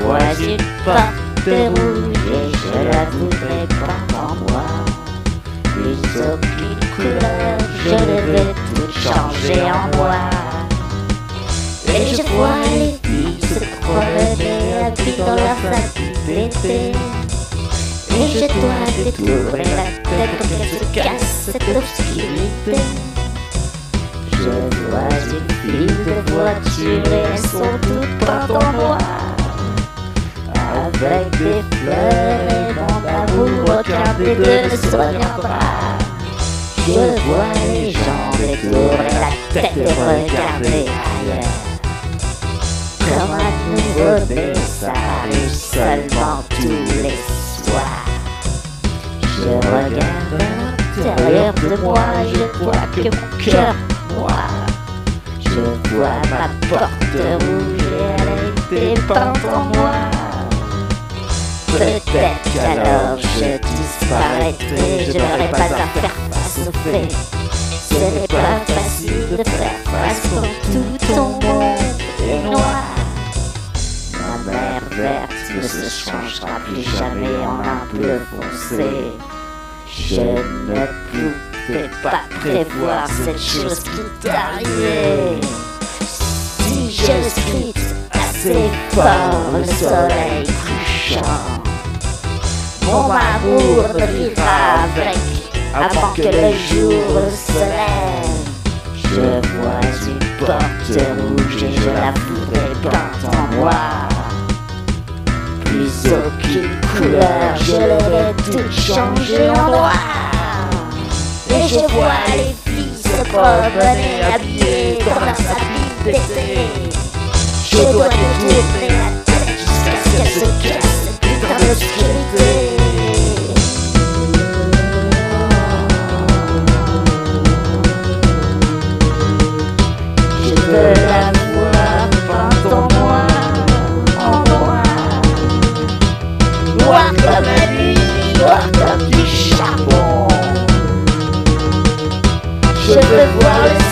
vois une porte rouge et je la voudrais pas en moi. Plus aucune couleur, je vais tout changer en moi. Et je vois les filles se promener à dans la fatigue d'été. Et je dois détourner la tête pour qu'elle se casse cette obscurité. Je vois une fille de voiture et elles sont toutes peintes en noir. Avec des fleurs et mon amour des deux ne soignera. Je vois les gens détourner la tête et regarder ailleurs. Comme un nouveau-né, ça seulement tous les soirs. Je regarde l'intérieur de moi, je vois que mon cœur moi. Je vois ma porte rouge et elle a été peinte en noir. Peut-être qu'alors je disparaîtrai, je n'aurai pas à faire face au fait. Ce n'est pas facile de faire face quand tout ton monde est noir. Ma mer verte ne se changera plus jamais en un bleu foncé. Je ne pouvais pas prévoir cette chose qui t'arrivait. Si je scripte assez fort le soleil couchant, mon amour vivra avec avant que le jour se lève. Je vois une porte rouge et je la voudrais peinte en noir. Plus aucune couleur, je l'aurais tout changé en noir. Et je vois les filles se promener habillées dans leur sapin d'été. Je dois détourner la Je veux voir le